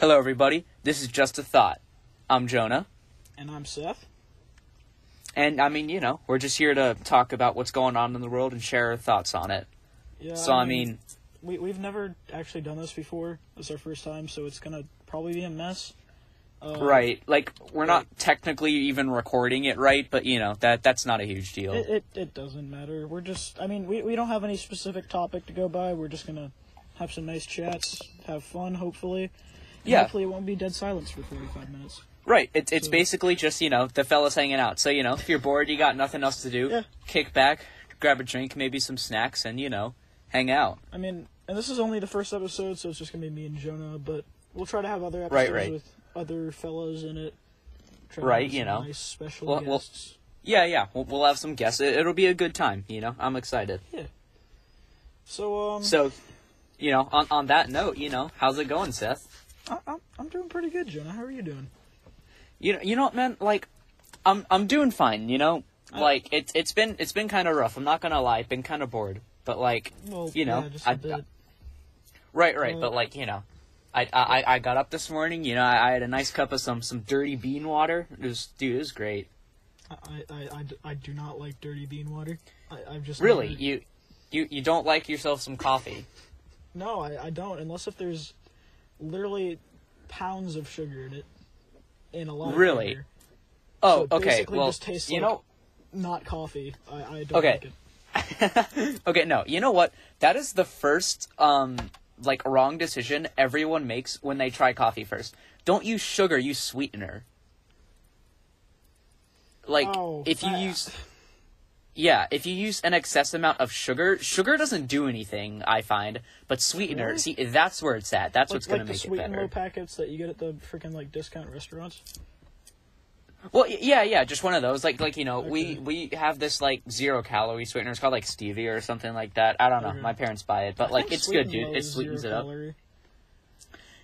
Hello, everybody. This is Just a Thought. I'm Jonah. And I'm Seth. And I mean, you know, we're just here to talk about what's going on in the world and share our thoughts on it. Yeah. So, I mean, we we've never actually done this before. This is our first time, so it's gonna probably be a mess. Uh, right. Like, we're not technically even recording it right, but, you know, that that's not a huge deal. It, it it doesn't matter. We're just. I mean, we we don't have any specific topic to go by. We're just gonna have some nice chats, have fun, hopefully. And Yeah. Hopefully, it won't be dead silence for forty-five minutes. Right. It's it's So- basically just you know the fellas hanging out. So you know if you're bored, you got nothing else to do, Yeah. kick back, grab a drink, maybe some snacks, and you know hang out. I mean, and this is only the first episode, so it's just gonna be me and Jonah. But we'll try to have other episodes Right, right. with other fellows in it. Try Right, you know. nice special Well- well- guests. Yeah, yeah. We'll, we'll have some guests. It, it'll be a good time. You know, I'm excited. Yeah. So um. So, you know, on on that note, you know, how's it going, Seth? I, I'm I'm doing pretty good, Jonah. How are you doing? You know, you know what, man? Like, I'm I'm doing fine. You know, like it's it's been it's been kind of rough. I'm not gonna lie. I've been kind of bored. But like, Well, You know, yeah, just a I- bit. right, right. But like, you know. I, I, I got up this morning, you know, I, I had a nice cup of some, some dirty bean water. It was, dude, it was great. I, I, I, I do not like dirty bean water. I, I've just Really, never- you, you, you don't like yourself some coffee? no, I, I don't unless if there's literally pounds of sugar in it, in a lot. Of Really? sugar. Oh, So okay. Well, just tastes you like- know, Not coffee. I, I don't Okay. like it. okay, no, you know what? That is the first, um, like wrong decision everyone makes when they try coffee first. Don't use sugar, use sweetener. Like, Oh, if you I- use, yeah, if you use an excess amount of sugar, sugar doesn't do anything. I find, but sweetener, Really? see, that's where it's at. That's Like, what's gonna like the make it better. low packets that you get at the freaking like discount restaurants. Well, yeah, yeah, just one of those. Like, like you know, we Okay. we have this like zero calorie sweetener. It's called like stevia or something like that. I don't know. Okay. My parents buy it, but I like it's good, dude. It sweetens it up. calorie.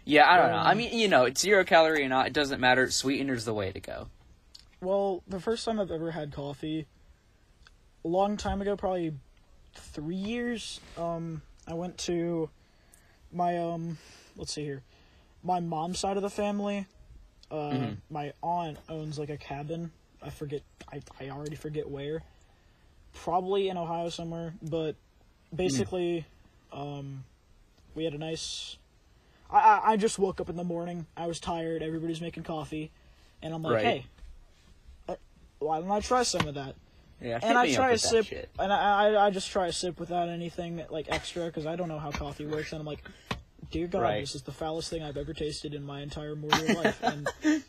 Yeah, I don't know. I Um, mean, you know, it's zero calorie or not, it doesn't matter. Sweetener's the way to go. Well, the first time I've ever had coffee, long time ago, probably three years. Um, I went to my um, let's see here, my mom's side of the family. Uh, Mhm. my aunt owns like a cabin. I forget. I I already forget where. Probably in Ohio somewhere, but basically, um, we had a nice. I, I I just woke up in the morning. I was tired. Everybody's making coffee, and I'm like, Right. hey, uh, why don't I try some of that? Yeah, and I try a sip, and I, I I just try a sip without anything like extra because I don't know how coffee works, and I'm like, dear God, Right. this is the foulest thing I've ever tasted in my entire mortal life, and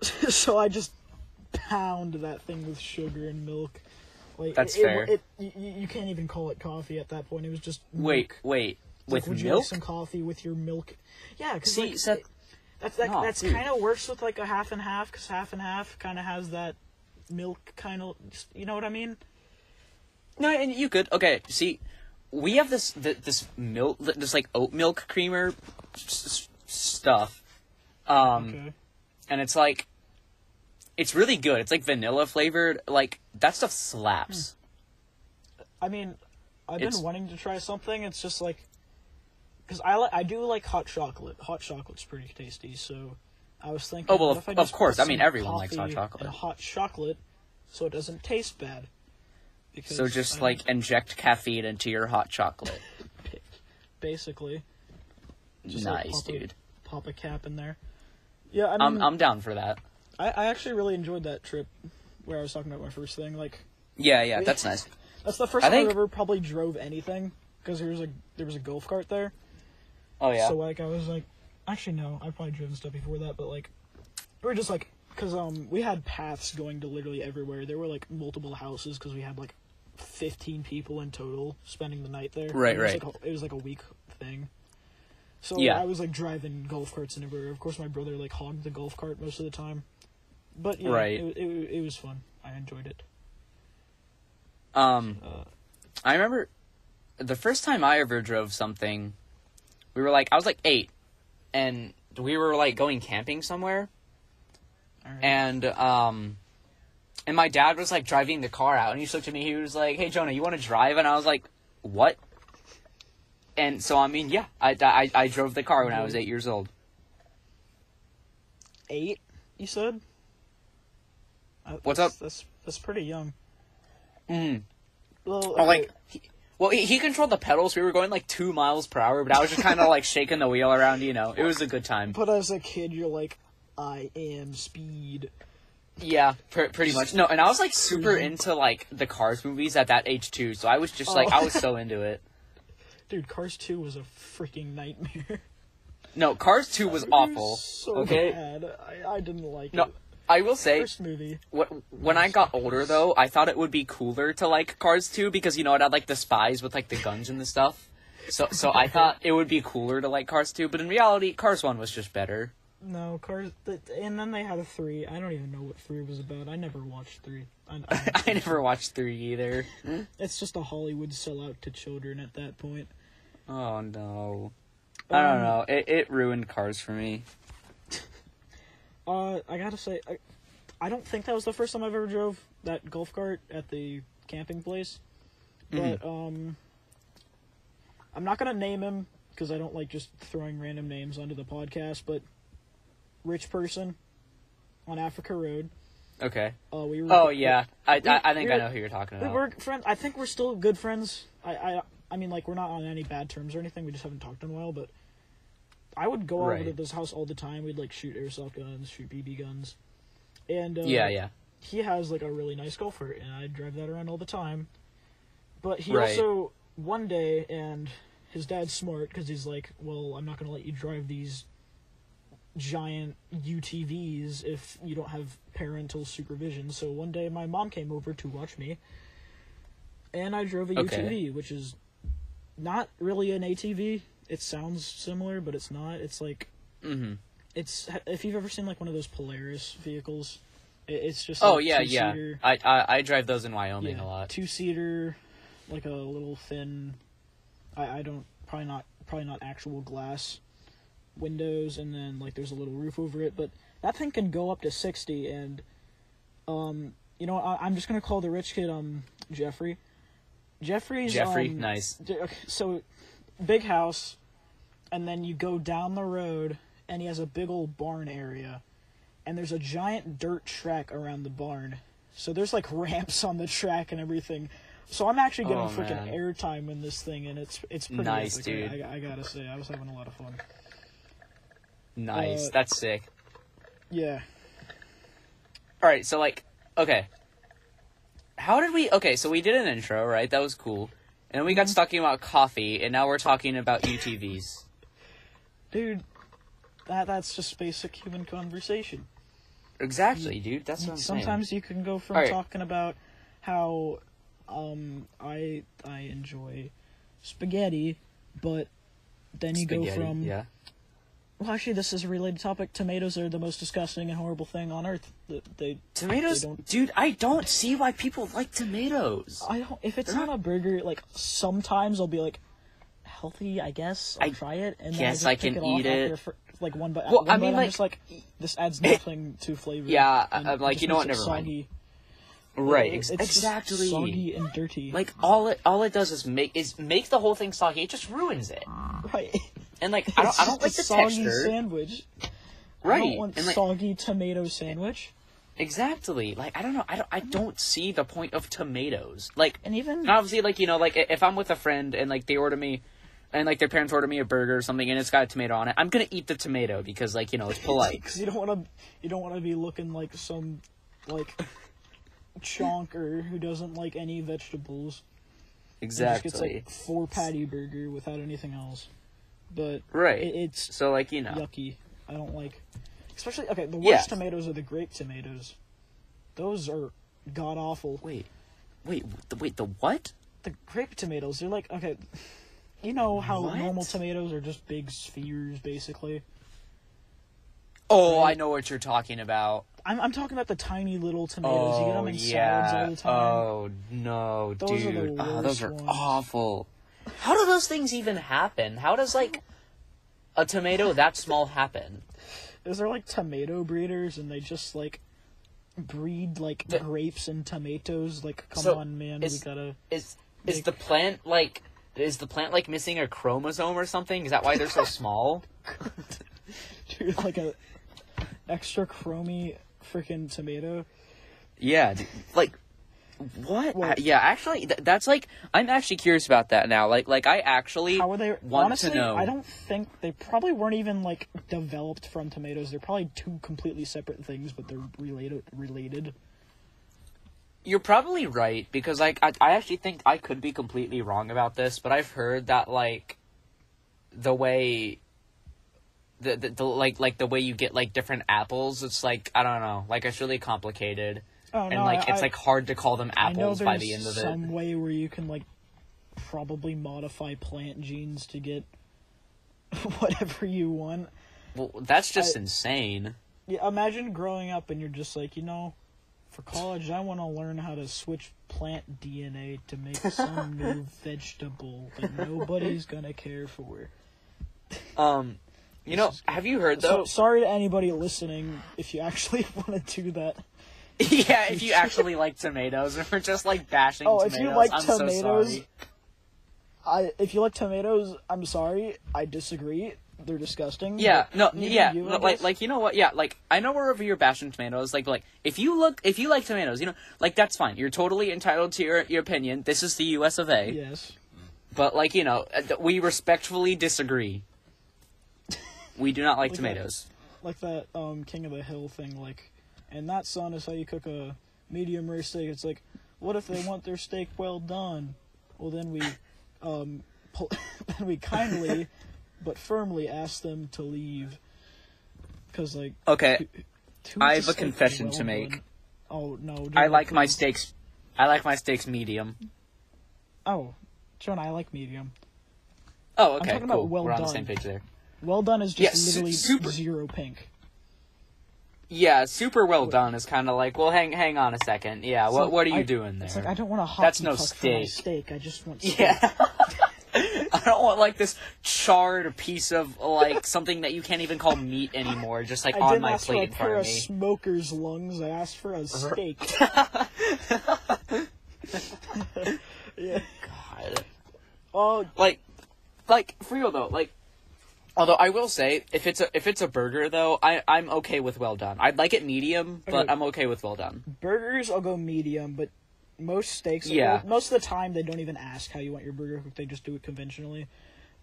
so I just pound that thing with sugar and milk. Like That's it, fair. It, it, you, you can't even call it coffee at that point. It was just Wait, milk. wait, like, with would you milk? like some coffee with your milk? Yeah, because See, like, that's that, No, that's kind of works with like a half and half because half and half kind of has that milk kind of you know what I mean? No, and you could. Okay, see, we have this th- this milk, this like oat milk creamer s- stuff, um, Okay. and it's like, it's really good. It's like vanilla flavored. Like that stuff slaps. I mean, I've It's- been wanting to try something. It's just like, because I li- I do like hot chocolate. Hot chocolate's pretty tasty. So, I was thinking. Oh, well, of- of course. I mean, everyone likes hot chocolate. hot chocolate, so it doesn't taste bad. Because So just I like inject caffeine into your hot chocolate. basically, Just, like, nice, pop a- dude. pop a cap in there. Yeah, I mean, I'm I'm down for that. I, I actually really enjoyed that trip where I was talking about my first thing. Like, Yeah, yeah, We- that's nice. that's the first I time think- I ever probably drove anything because there was a there was a golf cart there. Oh yeah. So like I was like, actually no, I've probably driven stuff before that, but like, we were just like, cause um we had paths going to literally everywhere. There were like multiple houses because we had like fifteen people in total spending the night there. Right, it was, right. Like a, it was like a week thing. So Yeah. I was like driving golf carts and everywhere. Of course, my brother like hogged the golf cart most of the time, but yeah, Right. it, it, it was fun. I enjoyed it. Um, Uh, I remember the first time I ever drove something. We were like, I was like eight, and we were like going camping somewhere, alright. and um, and my dad was like driving the car out, and he just looked at me. He was like, "Hey, Jonah, you want to drive?" And I was like, "What?" And so I mean, yeah, I, I, I drove the car when I was eight years old. eight. You said. Uh, What's that's- up? That's that's pretty young. Mm. Well, Or like, okay, he, well, he, he controlled the pedals. We were going like two miles per hour, but I was just kind of like shaking the wheel around. You know, it was a good time. but as a kid, you're like, I am speed. Yeah, pr- pretty much. No, and I was like super into like the Cars movies at that age too. So I was just like, Oh. I was so into it. Dude, Cars Two was a freaking nightmare. No, Cars Two was awful. So okay. bad. I, I didn't like No, it. I will say First movie. Wh- when I got older, though, I thought it would be cooler to like Cars 2 because you know it had like the spies with like the guns and the stuff. So, so I thought it would be cooler to like Cars 2, but in reality, Cars 1 was just better. No, Cars. And then they had a three. I don't even know what three was about. I never watched three. I, I, I never watched 3 either. it's just a Hollywood sellout to children at that point. Oh no. I don't Um, know. It it ruined Cars for me. Uh, I gotta say, I, I don't think that was the first time I've ever drove that golf cart at the camping place. Mm-hmm. But um, I'm not gonna name him because I don't like just throwing random names onto the podcast. But rich person on Africa Road. Okay. Uh, we were. Oh yeah. I We- I, I think I we're- know who you're talking about. We about. were friends. I think we're still good friends. I, I, I mean, like we're not on any bad terms or anything. We just haven't talked in a while. But I would go over to this house all the time. We'd like shoot airsoft guns, shoot BB guns, and uh, Yeah, yeah. he has like a really nice golfer, and I drive that around all the time. But he Right. also one day, and his dad's smart because he's like, "Well, I'm not going to let you drive these giant UTVs if you don't have parental supervision." So one day, my mom came over to watch me, and I drove a Okay. UTV, which is not really an ATV. It sounds similar, but it's not. It's like Mm-hmm. it's if you've ever seen like one of those Polaris vehicles, it, it's just Oh like yeah, yeah. two-seater- I, I I drive those in Wyoming a lot. Two seater, like a little thin. I I don't probably not probably not actual glass windows, and then like there's a little roof over it. But that thing can go up to sixty, and um, you know I, I'm just gonna call the rich kid um Jeffrey. Jeffrey's Jeffrey, um, nice. okay, so big house, and then you go down the road, and he has a big old barn area, and there's a giant dirt track around the barn. So there's like ramps on the track and everything. So I'm actually getting Oh, freaking airtime in this thing, and it's it's pretty Nice, epic, dude. I, I gotta say, I was having a lot of fun. Nice. uh, That's sick. Yeah. All right, so like, okay, how did we? Okay, so we did an intro, right? That was cool, and we got Mhm. talking about coffee, and now we're talking about UTVs. Dude, that that's just basic human conversation. Exactly, dude. That's what I'm saying. Sometimes you can go from Alright. talking about how um I I enjoy spaghetti, but then you go Spaghetti, from yeah. Well actually this is a related topic. Tomatoes are the most disgusting and horrible thing on earth. They, they Tomatoes, they dude. I don't see why people like tomatoes. I don't if it's on a burger like sometimes I'll be like healthy, I guess. I'll I try it and then guess I, I just can it eat it. fir- like one bite. Well, one I bite, mean, I'm like- just like this adds nothing to flavor. Yeah, uh, I'm like, you know what, never mind. right. It's exactly. soggy and dirty. Like all it all it does is make is make the whole thing soggy. It just ruins it. right. And like I don't I don't like the soggy texture. sandwich. I Right. don't want And like soggy tomato sandwich. exactly. Like I don't know. I don't I don't see the point of tomatoes. Like And even And obviously, like you know, like if I'm with a friend and like they order me, and like their parents order me a burger or something, and it's got a tomato on it, I'm gonna eat the tomato because like you know it's polite. because you don't want to, you don't want to be looking like some, like, chonker who doesn't like any vegetables. Exactly. Just gets like four patty burger without anything else. But Right. it, it's so like you know, yucky. I don't like, especially okay. The worst Yeah. tomatoes are the grape tomatoes. Those are god awful. wait, wait, the, wait, the what? The grape tomatoes, they're like okay. You know how What? normal tomatoes are just big spheres, basically. Oh, Right. I know what you're talking about. I'm I'm talking about the tiny little tomatoes. you get Oh them in salads all the time. Oh no, Those are the dude. Oh, those are ones. awful. How do those things even happen? How does like a tomato that small happen? Is there like tomato breeders and they just like breed like The- grapes and tomatoes? Like, come So, on, man, is- we gotta. Is is Like- the plant like is the plant like missing a chromosome or something? Is that why they're so small? do like a extra chromy freaking tomato. Yeah, like what? Well- Uh, yeah, actually, th- that's like I'm actually curious about that now. Like, like I actually How are they? want honestly, to know. I don't think they probably weren't even like developed from tomatoes. They're probably two completely separate things, but they're related. Related. You're probably right because like I, I actually think I could be completely wrong about this, but I've heard that like the way the, the, the like like the way you get like different apples, it's like I don't know, like it's really complicated. Oh and no! like I, it's like hard to call them apples by the end of it. some way where you can like probably modify plant genes to get whatever you want. Well, that's just I- insane. Yeah, imagine growing up and you're just like, you know, for college, I want to learn how to switch plant DNA to make some new vegetable that nobody's gonna care for. Um, you know, have you heard So, though? sorry to anybody listening if you actually want to do that. yeah, if you actually like tomatoes, or just like bashing Oh, if tomatoes, you like I'm so tomatoes, sorry. I if you like tomatoes, I'm sorry, I disagree. They're disgusting. Yeah, no, yeah, you, like, like you know what? Yeah, like I know we're over here bashing tomatoes. Like, like if you look, if you like tomatoes, you know, like that's fine. You're totally entitled to your your opinion. This is the U.S. of A. yes. But like you know, uh, we respectfully disagree. We do not like Like that. tomatoes. like that um King of the Hill thing, like, and that son is how you cook a medium rare steak. It's like, what if they want their steak well done? Well, then we, um, pol- then we kindly, but firmly ask them to leave, because like, Okay, who's I have a confession well to make. done? Oh no! I like my please. steaks. I like my steaks medium. Oh, John, I like medium. Oh, okay, talking about cool. well We're on the done. same page there. Well done is just literally super- zero pink. Yeah, super well done is kind of like, well, hang hang on a second. Yeah, what like, what are you I- doing there? It's like I don't want a hot That's no puck for my steak. steak. I just want steak. Yeah. I don't want like this charred piece of like something that you can't even call meat anymore, just like I on my plate in front of of me. smoker's lungs. I asked for a uh-huh. steak. yeah. God. Oh, Like, like for real though, like. Although I will say, if it's a if it's a burger though, I I'm okay with well done. I'd like it medium, but Okay. I'm okay with well done. burgers, I'll go medium, but most steaks, Yeah. well, most of the time, they don't even ask how you want your burger cooked. They just do it conventionally.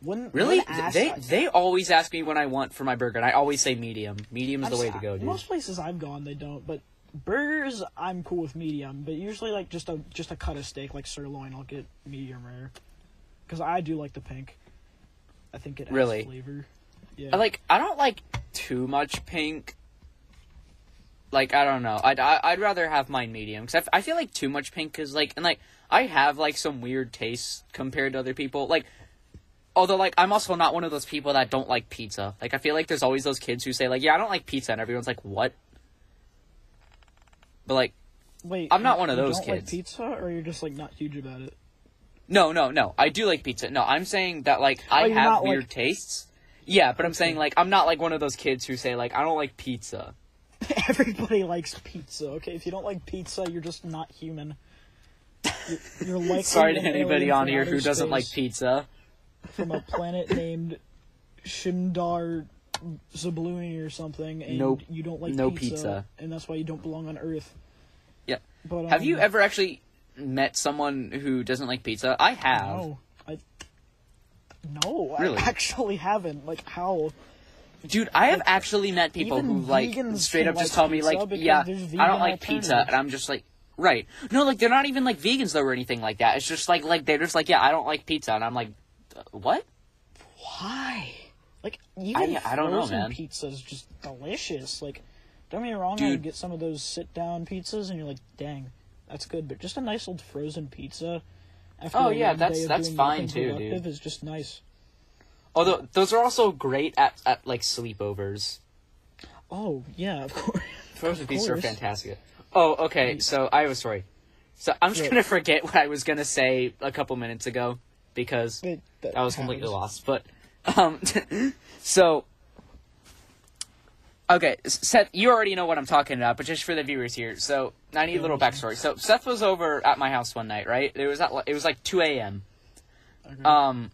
When Really, asked, they they always ask me what I want for my burger, and I always say medium. Medium is the way to go, dude. Most places I've gone, they don't. But burgers, I'm cool with medium. But usually, like just a just a cut of steak, like sirloin, I'll get medium rare. Because I do like the pink. I think it Really? flavor. Yeah. I like I don't like too much pink. Like I don't know. I'd I- I'd rather have mine medium because I, f- I feel like too much pink is like and like I have like some weird tastes compared to other people. Like although like I'm also not one of those people that don't like pizza. Like I feel like there's always those kids who say like yeah I don't like pizza and everyone's like what. But like Wait, I'm not one of those don't like pizza, or you're just like not huge about it. No no no I do like pizza. No I'm saying that like I Oh, have weird like- tastes. Yeah, but I'm saying like I'm not like one of those kids who say like I don't like pizza. Everybody likes pizza. Okay, if you don't like pizza, you're just not human. You're, you're likely Sorry to anybody on here who doesn't like pizza. from a planet named Shimdar Zabluni or something, and Nope. you don't like No pizza, pizza. and that's why you don't belong on Earth. Yeah. But Have you um, ever actually met someone who doesn't like pizza? I have. No, I. No, Really? I actually haven't. Like how? Dude, I have actually met people who like straight up just like tell me like, yeah, I don't like pizza, and I'm just like, right? No, like they're not even like vegans though or anything like that. It's just like like they're just like, yeah, I don't like pizza, and I'm like, "Uh, what? Why? Like even I don't know, man. Pizza is just delicious. Like, don't get me wrong, I Dude. would get some of those sit down pizzas, and you're like, dang, that's good. But just a nice old frozen pizza. After Oh, yeah, that's- that's fine too, dude. Is just nice. Although those are also great at at like sleepovers. Oh yeah, of course. Frozen Of pizza are fantastic. Oh, okay. So I have a story. So I'm just gonna forget what I was gonna say a couple minutes ago because It- I was completely lost. But um, so okay, Seth, you already know what I'm talking about, but just for the viewers here, so I need a little backstory. So Seth was over at my house one night, right? It was at it was like 2 a.m. Okay. Um,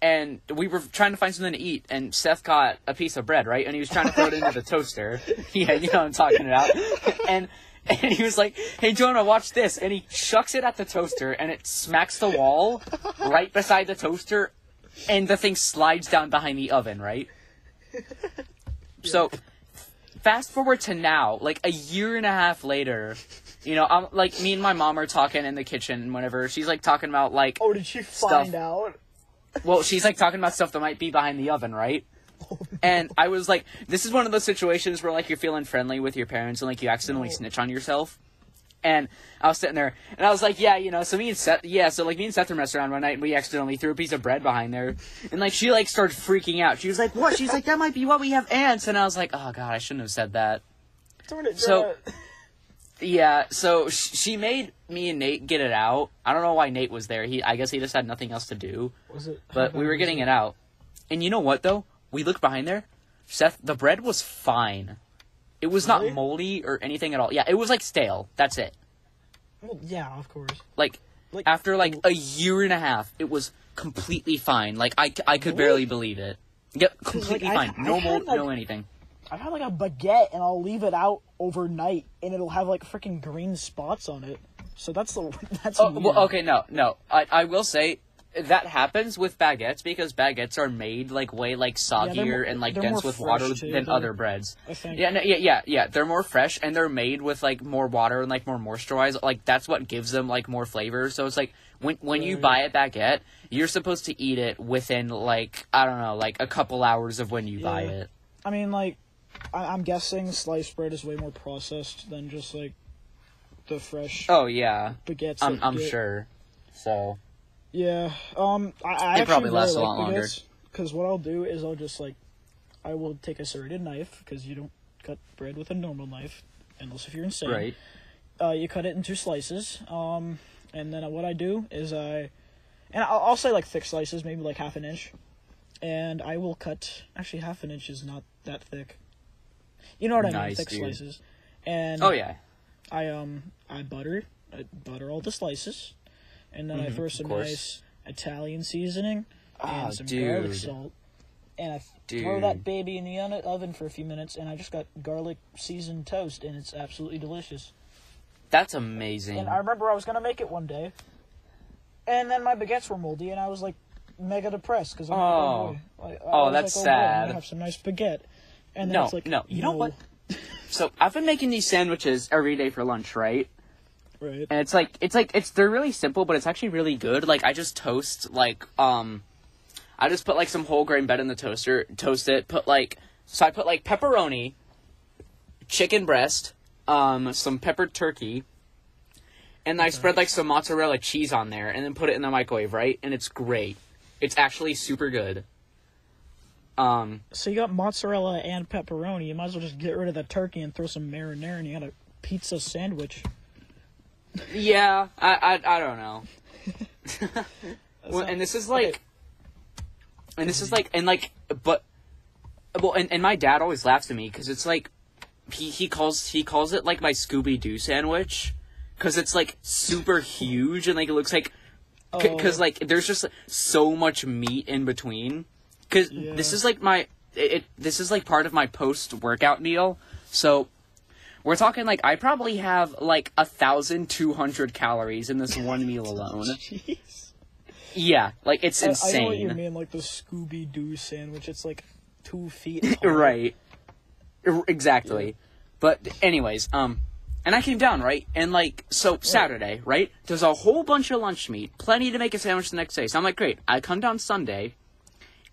and we were trying to find something to eat, and Seth got a piece of bread, right? And he was trying to throw it into the toaster. Yeah, you know what I'm talking about. And and he was like, "Hey, Jonah, watch this!" And he chucks it at the toaster, and it smacks the wall right beside the toaster, and the thing slides down behind the oven, right? So, fast forward to now, like a year and a half later. You know, I'm like me and my mom are talking in the kitchen. Whenever she's like talking about like Oh, did she find out? well, she's like talking about stuff that might be behind the oven, right? Oh, and I was like, this is one of those situations where like you're feeling friendly with your parents and like you accidentally No. snitch on yourself. And I was sitting there and I was like, yeah, you know, so me and Seth, yeah, so like me and Seth were messing around one night and we accidentally threw a piece of bread behind there. And like she like started freaking out. She was like, what? She's like, that might be what we have ants. And I was like, oh god, I shouldn't have said that. So- Yeah, so sh- she made me and Nate get it out. I don't know why Nate was there. He, I guess he just had nothing else to do. was it? But we were getting it out. And you know what though? We looked behind there. Seth, the bread was fine. It was not Really? moldy or anything at all. Yeah, it was like stale. That's it. Well, yeah, of course. Like, Like after like a year and a half, it was completely fine. Like I, I could barely believe it. Yep, completely I- fine. I No had, mold, like- no anything. I've had like a baguette and I'll leave it out overnight and it'll have like freaking green spots on it. So that's the that's Oh, weird. well, okay, no, no. I, I will say that happens with baguettes because baguettes are made like way like soggier more- and like dense with water too. than other breads. Yeah, no, yeah, yeah, yeah. They're more fresh and they're made with like more water and like more moisturized. Like that's what gives them like more flavor. So it's like when when you buy a baguette, you're supposed to eat it within like I don't know, like a couple hours of when you buy it. I mean, like, I- I'm guessing sliced bread is way more processed than just like the fresh Oh yeah, baguettes. I'm I'm sure. So Yeah. Um. I, I It actually probably really lasts a like lot longer. because what I'll do is I'll just like, I will take a serrated knife because you don't cut bread with a normal knife unless if you're insane. right. uh, you cut it into slices. Um, and then what I do is I, and I'll, I'll say like thick slices, maybe like half an inch, and I will cut. Actually, half an inch is not that thick. You know what I mean? Nice, Thick dude. slices. And Oh yeah. I um I butter I butter all the slices, and then I Mhm, throw some nice Italian seasoning and Oh, some garlic salt, and I throw that baby in the oven for a few minutes, and I just got garlic seasoned toast, and it's absolutely delicious. That's amazing. And I remember I was gonna make it one day, and then my baguettes were moldy, and I was like mega depressed because I'm like, Oh. oh, I Oh, was that's like, I'm sad. gonna have some nice baguette, and then No, it's like, no. You know what? So I've been making these sandwiches every day for lunch, right? Right. And it's like it's like it's they're really simple, but it's actually really good. Like I just toast like um, I just put like some whole grain bread in the toaster, toast it, put like so I put like pepperoni, chicken breast, um, some peppered turkey, and I spread like some mozzarella cheese on there, and then put it in the microwave, right? And it's great. It's actually super good. Um, So you got mozzarella and pepperoni. You might as well just get rid of the turkey and throw some marinara, and you got a pizza sandwich. Yeah, I I, I don't know. well, and this is like, and this is like, and like, but, well, and, and my dad always laughs at me because it's like, he he calls he calls it like my Scooby Doo sandwich, because it's like super huge and like it looks like, because Oh. like there's just so much meat in between. Because this is like my it, it this is like part of my post workout meal, so. We're talking like I probably have like a thousand two hundred calories in this one meal alone. Jeez. Yeah, like it's I, I know what you mean, like the Scooby Doo sandwich. It's like two feet. right. Er, Exactly. But anyways, um and I came down, right? And like so Saturday, right? There's a whole bunch of lunch meat, plenty to make a sandwich the next day. So I'm like, great. I come down Sunday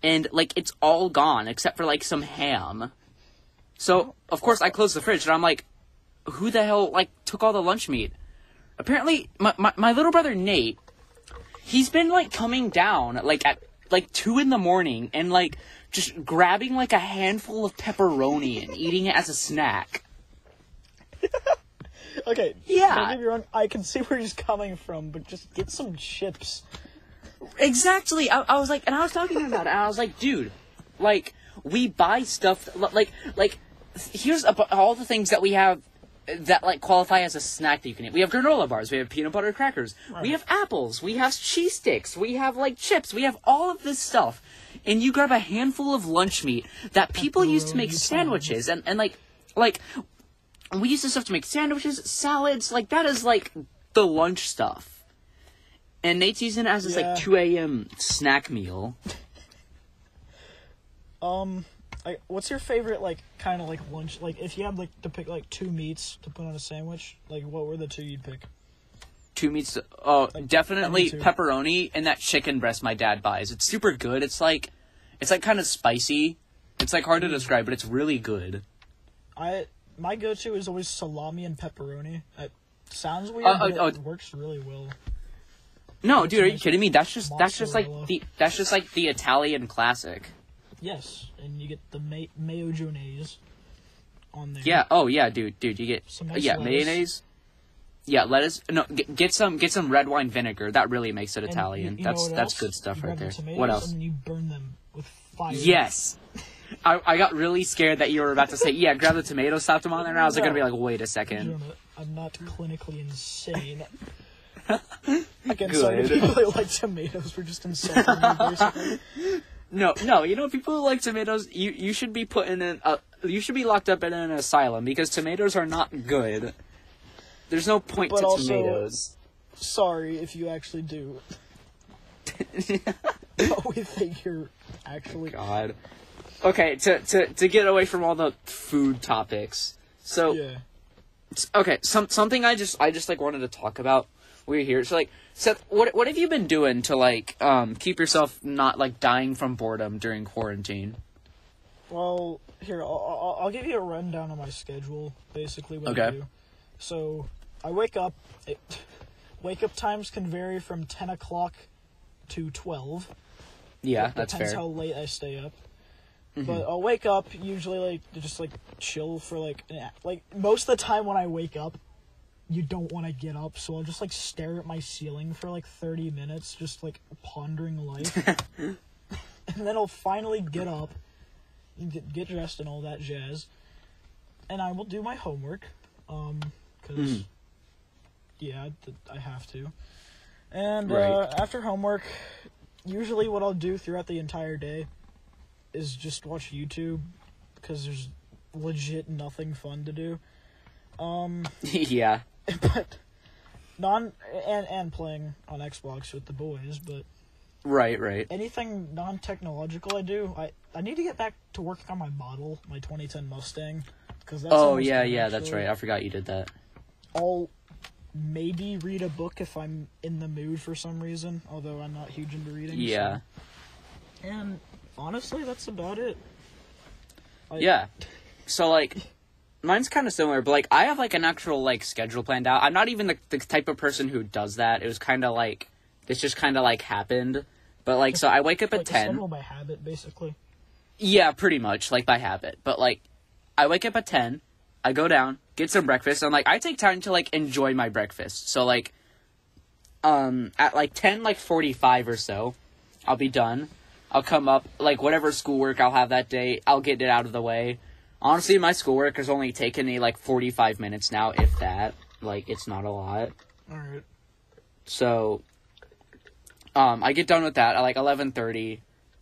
and like it's all gone except for like some ham. So of course I close the fridge and I'm like, who the hell like took all the lunch meat? Apparently my, my, my little brother Nate, he's been like coming down like at like two in the morning and like just grabbing like a handful of pepperoni and eating it as a snack. Okay. Yeah. Don't get me wrong. I can see where he's coming from, but just get some chips. Exactly. I, I was like, and I was talking to him about it. And I was like, dude, like we buy stuff like like here's all the things that we have that like qualify as a snack that you can eat. We have granola bars, we have peanut butter crackers, Right. we have apples, we have cheese sticks, we have like chips, we have all of this stuff. And you grab a handful of lunch meat that people used to make sandwiches and, and like like we use this stuff to make sandwiches, salads, like that is like the lunch stuff. And Nate's using it as his Yeah. like two AM snack meal. Um, I, what's your favorite like kind of like lunch? Like if you had like to pick like two meats to put on a sandwich, like what were the two you'd pick? two meats. Oh, definitely pepperoni and that chicken breast my dad buys. It's super good. It's like, it's like kind of spicy. It's like hard to describe, but it's really good. I my go-to is always salami and pepperoni. It sounds weird, Uh, but uh, it works really well. No, dude, are you kidding me? That's just that's just like the that's just like the Italian classic. Yes, and you get the ma- mayo mayonnaise on there. Yeah. Oh yeah, dude, dude, you get Some nice yeah lettuce. mayonnaise. Yeah, lettuce. No, get, get some get some red wine vinegar. That really makes it And Italian. you- you that's that's else? good stuff You right grab the there. What else? And you burn them with fire. Yes. I, I got really scared that you were about to say, yeah, grab the tomatoes, slap them on there, and I was like, gonna be like, wait a second. I'm not clinically insane. Again, sorry to people that like tomatoes for just insulting me, basically. No, no. You know, people who like tomatoes, you you should be put in an uh, you should be locked up in an asylum because tomatoes are not good. There's no point But to also- tomatoes. Sorry if you actually do. but we think you're actually. God. Okay, to to to get away from all the food topics. So Yeah. okay, some something I just I just like wanted to talk about. We're here. So like Seth, what what have you been doing to like um keep yourself not like dying from boredom during quarantine? Well, here I'll, I'll, give you a rundown of my schedule. Basically, what I do. So I wake up. It, wake up times can vary from ten o'clock to twelve. Yeah, It that's depends fair. Mm-hmm. how late I stay up. But I'll wake up usually like just like chill for like an, like most of the time when I wake up, you don't want to get up, so I'll just like stare at my ceiling for like thirty minutes, just like pondering life, and then I'll finally get up, get get dressed and all that jazz, and I will do my homework, um, because Mhm. yeah, th- I have to, and Right. uh, after homework, usually what I'll do throughout the entire day is just watch YouTube because there's legit nothing fun to do. Um, yeah. but non and and playing on Xbox with the boys, but Right, right. anything non-technological I do, I I need to get back to working on my model, my 2010 Mustang, because that's Oh yeah, yeah, that's right. I forgot you did that. I'll maybe read a book if I'm in the mood for some reason, although I'm not huge into reading. so- Yeah. And honestly, that's about it. I- Yeah. So like mine's kind of similar, but like I have like an actual like schedule planned out. I'm not even the, the type of person who does that. It was kind of like this just kind of like happened. But like so I wake up at like a 10. schedule by habit, basically. Yeah, pretty much like by habit. But like I wake up at 10, I go down, get some breakfast, and like I take time to like enjoy my breakfast. So like um at like 10 like 45 or so, I'll be done. I'll come up like whatever schoolwork I'll have that day, I'll get it out of the way. Honestly, my schoolwork has only taken me like 45 minutes now, if that. Like it's not a lot. All right. So um I get done with that at like 11:30.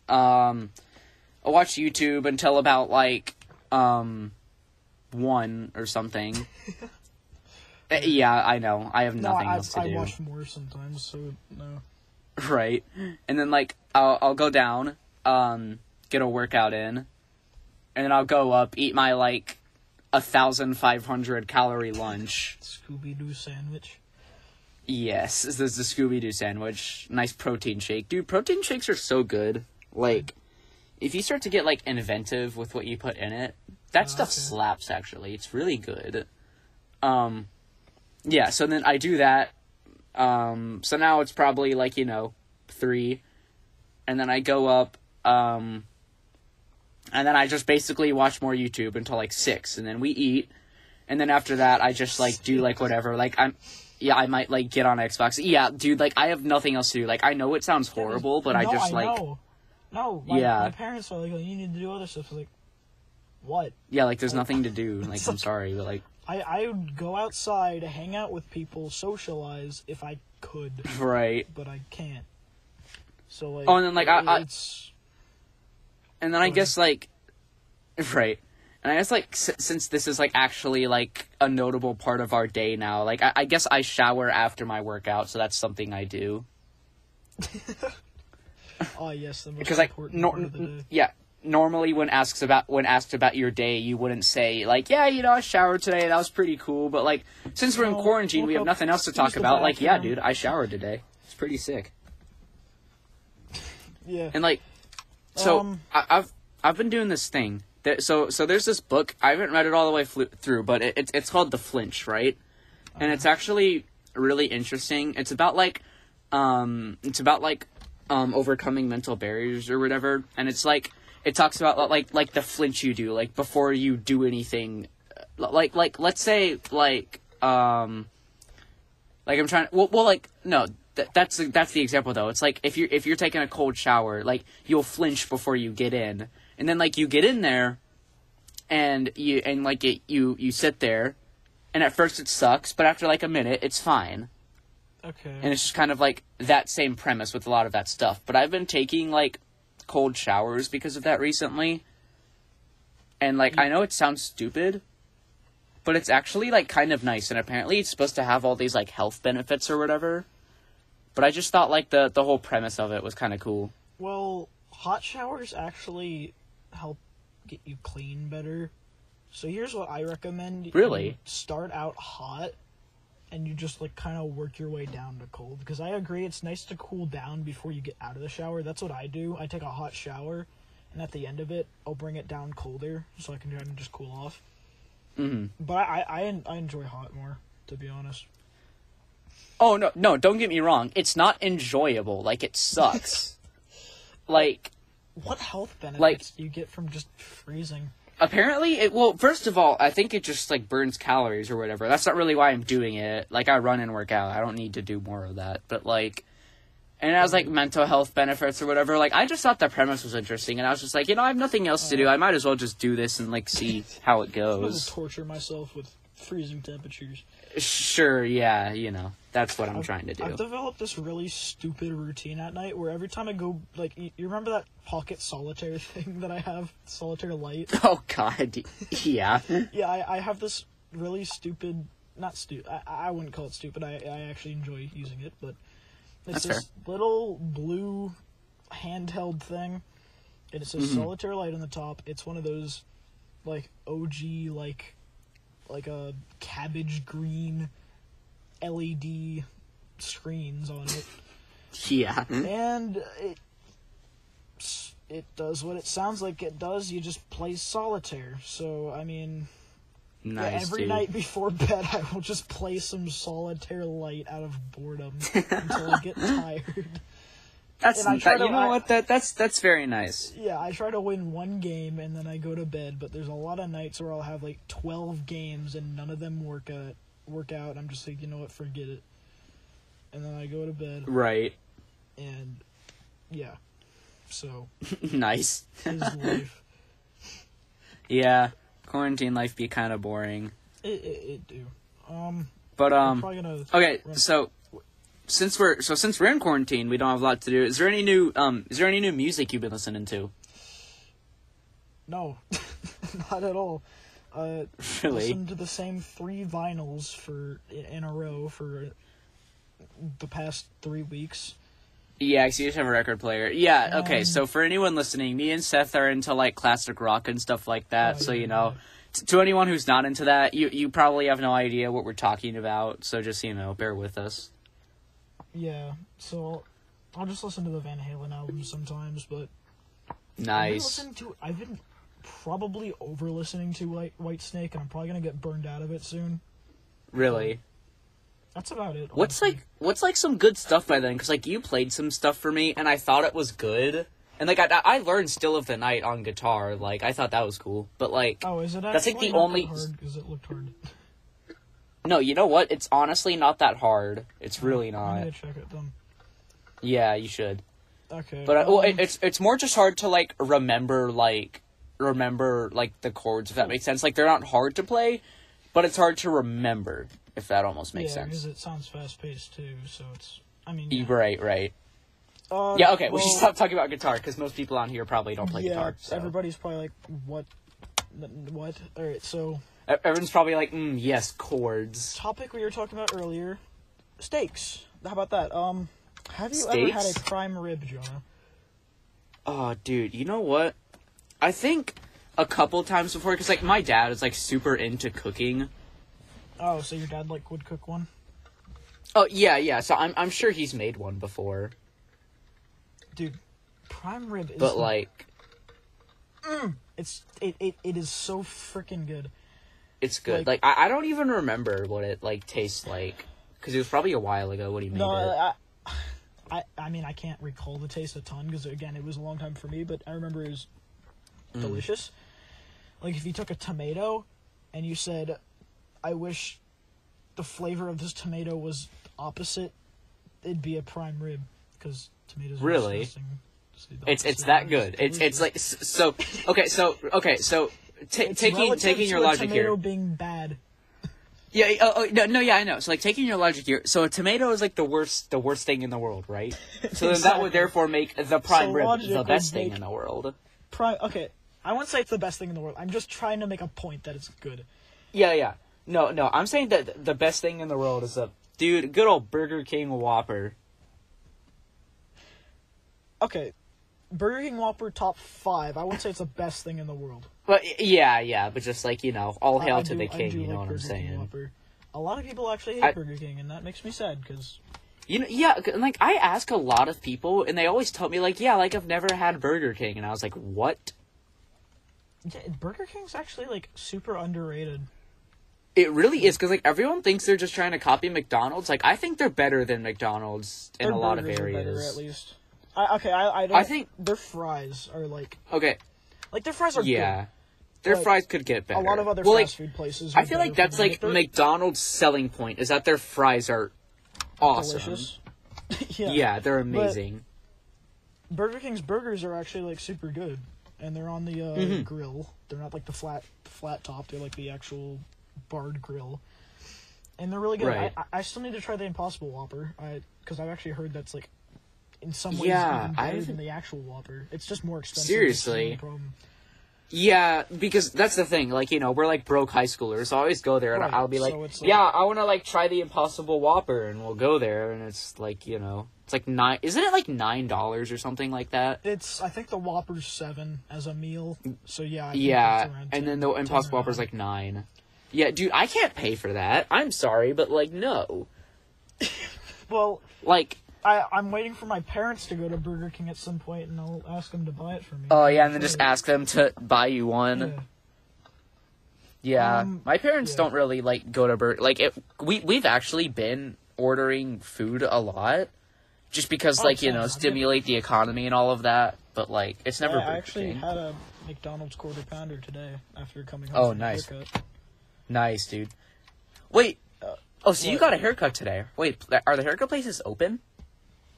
Um I watch YouTube until about like um 1 or something. Uh, yeah, I know. I have No, nothing I, else to I do. watch more sometimes, so no. Right. And then like I'll I'll go down, um, get a workout in, and then I'll go up, eat my like a thousand five hundred calorie lunch. Scooby Doo sandwich. Yes, this is the Scooby Doo sandwich. Nice protein shake. Dude, protein shakes are so good. Like if you start to get like inventive with what you put in it, that Oh, stuff okay. slaps actually. It's really good. Um yeah, so then I do that. Um so now it's probably like, you know, 3 and then I go up um and then I just basically watch more YouTube until like 6 and then we eat and then after that I just like do like whatever. Like I'm yeah, I might like get on Xbox. Yeah, dude, like I have nothing else to do. Like I know it sounds horrible, but I just I like know. No, my, Yeah. my parents are like, "Oh, you need to do other stuff. I like, what? yeah, like there's nothing to do. Like I'm sorry, but like I I would go outside, hang out with people, socialize if I could, Right. but I can't. So like, Oh, and then, like, I- I- it's And then I Okay. guess like, right. And I guess like s- since this is like actually like a notable part of our day now, like I, I guess I shower after my workout, so that's something I do. oh yes, Because like, nor- part of the day. yeah, normally when asks about when asked about your day, you wouldn't say like, yeah, you know, I showered today, that was pretty cool. But like, since we're in quarantine, we have nothing else to talk about. Like, yeah, dude, I showered today. It's pretty sick. Yeah. And like, so Um, I, I've I've been doing this thing. That, so so there's this book. I haven't read it all the way fl- through, but it, it's it's called The Flinch, right? And it's actually really interesting. It's about like, um, it's about like, um, overcoming mental barriers or whatever. And it's like it talks about like like the flinch you do like before you do anything. Like like let's say like um, like I'm trying. Well, well like no. Th- that's the, that's the example though. It's like if you're if you're taking a cold shower, like you'll flinch before you get in, and then like you get in there, and you and like it, you you sit there, and at first it sucks, but after like a minute it's fine, okay. and it's just kind of like that same premise with a lot of that stuff. But I've been taking like cold showers because of that recently, and like I know it sounds stupid, but it's actually like kind of nice, and apparently it's supposed to have all these like health benefits or whatever. But I just thought like the the whole premise of it was kind of cool. Well, hot showers actually help get you clean better. So here's what I recommend. Really? You start out hot and you just like kind of work your way down to cold because I agree it's nice to cool down before you get out of the shower. That's what I do. I take a hot shower and at the end of it, I'll bring it down colder so I can kind of just cool off. hmm But I I, I enjoy hot more to be honest. Oh no, no! Don't get me wrong. It's not enjoyable. Like it sucks. like What health benefits Like- do you get from just freezing? apparently it well first of all i think it just like burns calories or whatever that's not really why i'm doing it like i run and work out i don't need to do more of that but like and it has like mental health benefits or whatever like i just thought the premise was interesting and i was just like you know i have nothing else to do oh. i might as well just do this and like see how it I'm goes torture myself with freezing temperatures. sure yeah you know that's what i'm I've- trying to do I've developed this really stupid routine at night where every time I go, like, you, you remember that pocket solitaire thing that I have? Solitaire light? oh god yeah yeah, I, I have this really stupid, not stupid, I, I wouldn't call it stupid, I, I actually enjoy using it, but it's That's this little blue handheld thing, and it says Mm-hmm. solitaire light on the top. It's one of those, like, OG, like, like a cabbage green LED screens on it. yeah and it it does what it sounds like it does. You just play solitaire. So I mean, yeah, nice every dude. night before bed, I will just play some solitaire light out of boredom until I get tired. That's and I try that, you know I- what that that's that's very nice Yeah, I try to win one game and then I go to bed. But there's a lot of nights where I'll have like twelve games and none of them work out. Work out. I'm just like, you know what, forget it. And then I go to bed right and yeah. So nice. Yeah, quarantine life be kind of boring. It, it, it do. Um, But um, gonna. okay, so since we're so since we're in quarantine, we don't have a lot to do. Is there any new um? Is there any new music you've been listening to? No, not at all. Uh, Really? listened to the same three vinyls for in, a row for the past three weeks. Yeah, I you just have a record player. Yeah, okay. Um, So for anyone listening, me and Seth are into like classic rock and stuff like that. Oh, so yeah, you know, t- to anyone who's not into that, you you probably have no idea what we're talking about. So just you know, bear with us. Yeah, so I'll just listen to the Van Halen albums sometimes, but I've been Nice. to. I've been probably over listening to White Whitesnake, and I'm probably gonna get burned out of it soon. Really. Um, that's about it. What's honestly. like what's like some good stuff by then? Because like you played some stuff for me, and I thought it was good. And like I, I learned "Still of the Night" on guitar. Like I thought that was cool. But like Oh, is it? That's, like, the only- hard it looked hard. no, you know what? It's honestly not that hard. It's really I not. need to check it then. Yeah, you should. Okay. But uh, well, um, it, it's it's more just hard to like remember like remember like the chords if that makes sense. Like they're not hard to play, but it's hard to remember. If that almost makes sense. yeah, because it sounds fast paced too. So it's. I mean. Yeah. Right, right. Uh, Yeah, okay. we should stop talking about guitar because most people on here probably don't play yeah, guitar. So. everybody's probably like, what? What? All right. So Everyone's probably like, mm, yes, chords. topic we were talking about earlier, steaks. How about that? Um, have you ever had a prime rib, Jonah? Oh, dude, you know what? I think a couple times before, because like my dad is like super into cooking. Oh, so your dad like would cook one? Oh yeah, yeah. So I'm I'm sure he's made one before, Dude, prime rib is but the- like it's it, it, it is so freaking good. it's good. Like- Like, I, I don't even remember what it like tastes like because it was probably a while ago when he made No, it. I, I I mean I can't recall the taste a ton because again it was a long time for me, but I remember it was Mm. delicious. Like if you took a tomato and you said, "I wish the flavor of this tomato was opposite," it'd be a prime rib because tomatoes. are Really? disgusting. Just the It's it's opposite that is good. It's it's like so. Okay, so okay, so ta It's taking taking your logic tomato here. being bad. Yeah. Oh, oh, no, no. Yeah, I know. So like taking your logic here. So a tomato is like the worst, the worst thing in the world, right? So then that would therefore make the prime So rib logic the would best thing make- in the world. Prime. Okay, I won't say it's the best thing in the world. I'm just trying to make a point that it's good. Yeah, yeah. No, no. I'm saying that the best thing in the world is a dude, good old Burger King Whopper. Okay, Burger King Whopper top five. I wouldn't say it's the best thing in the world. But yeah, yeah. But just like you know, all hail I to do- the king. You know like what I'm Burger King saying? Whopper. A lot of people actually hate I- Burger King, and that makes me sad because You know, yeah. Like I ask a lot of people, and they always tell me like, yeah, like I've never had Burger King, and I was like, what? yeah, Burger King's actually like super underrated. It really is because like everyone thinks they're just trying to copy McDonald's. Like I think they're better than McDonald's in Their a lot of areas. better, at least. I, okay, I I, don't, I think- their fries are like Okay, like their fries are yeah, their But fries could get better. A lot of other well, fast like, food places. I feel like that's like their- McDonald's selling point is that their fries are awesome. delicious. Yeah, yeah. they're amazing. Burger King's burgers are actually like super good, and they're on the uh, Mhm. grill. They're not like the flat flat top. They're like the actual barred grill, and they're really good. Right. I, I I still need to try the Impossible Whopper. I because I've actually heard that's like in some ways Yeah, even better haven't- than the actual Whopper. It's just more expensive. Seriously? That's the only problem. Yeah, because that's the thing. Like you know, we're like broke high schoolers. So I always go there and Right, I'll be like, so like- yeah, I want to like try the Impossible Whopper, and we'll go there, and it's like you know, it's like nine. Isn't it like nine dollars or something like that? It's I think the Whopper's seven as a meal. So yeah. Yeah, and then the Impossible Whopper's like nine. Yeah, dude, I can't pay for that. I'm sorry, but like, no. well. Like, I, I'm waiting for my parents to go to Burger King at some point, and I'll ask them to buy it for me. oh yeah, and then just ask them to buy you one. Yeah. Yeah, Um, my parents yeah. don't really like go to Burger. Like, it, we we've actually been ordering food a lot, just because Oh, like you know stimulate the economy and all of that. But like, it's never Yeah, I actually King. had a McDonald's quarter pounder today after coming home. Oh, from nice. haircut. Nice, dude. Wait. Uh, oh, so you got a haircut today? Wait, are the haircut places open?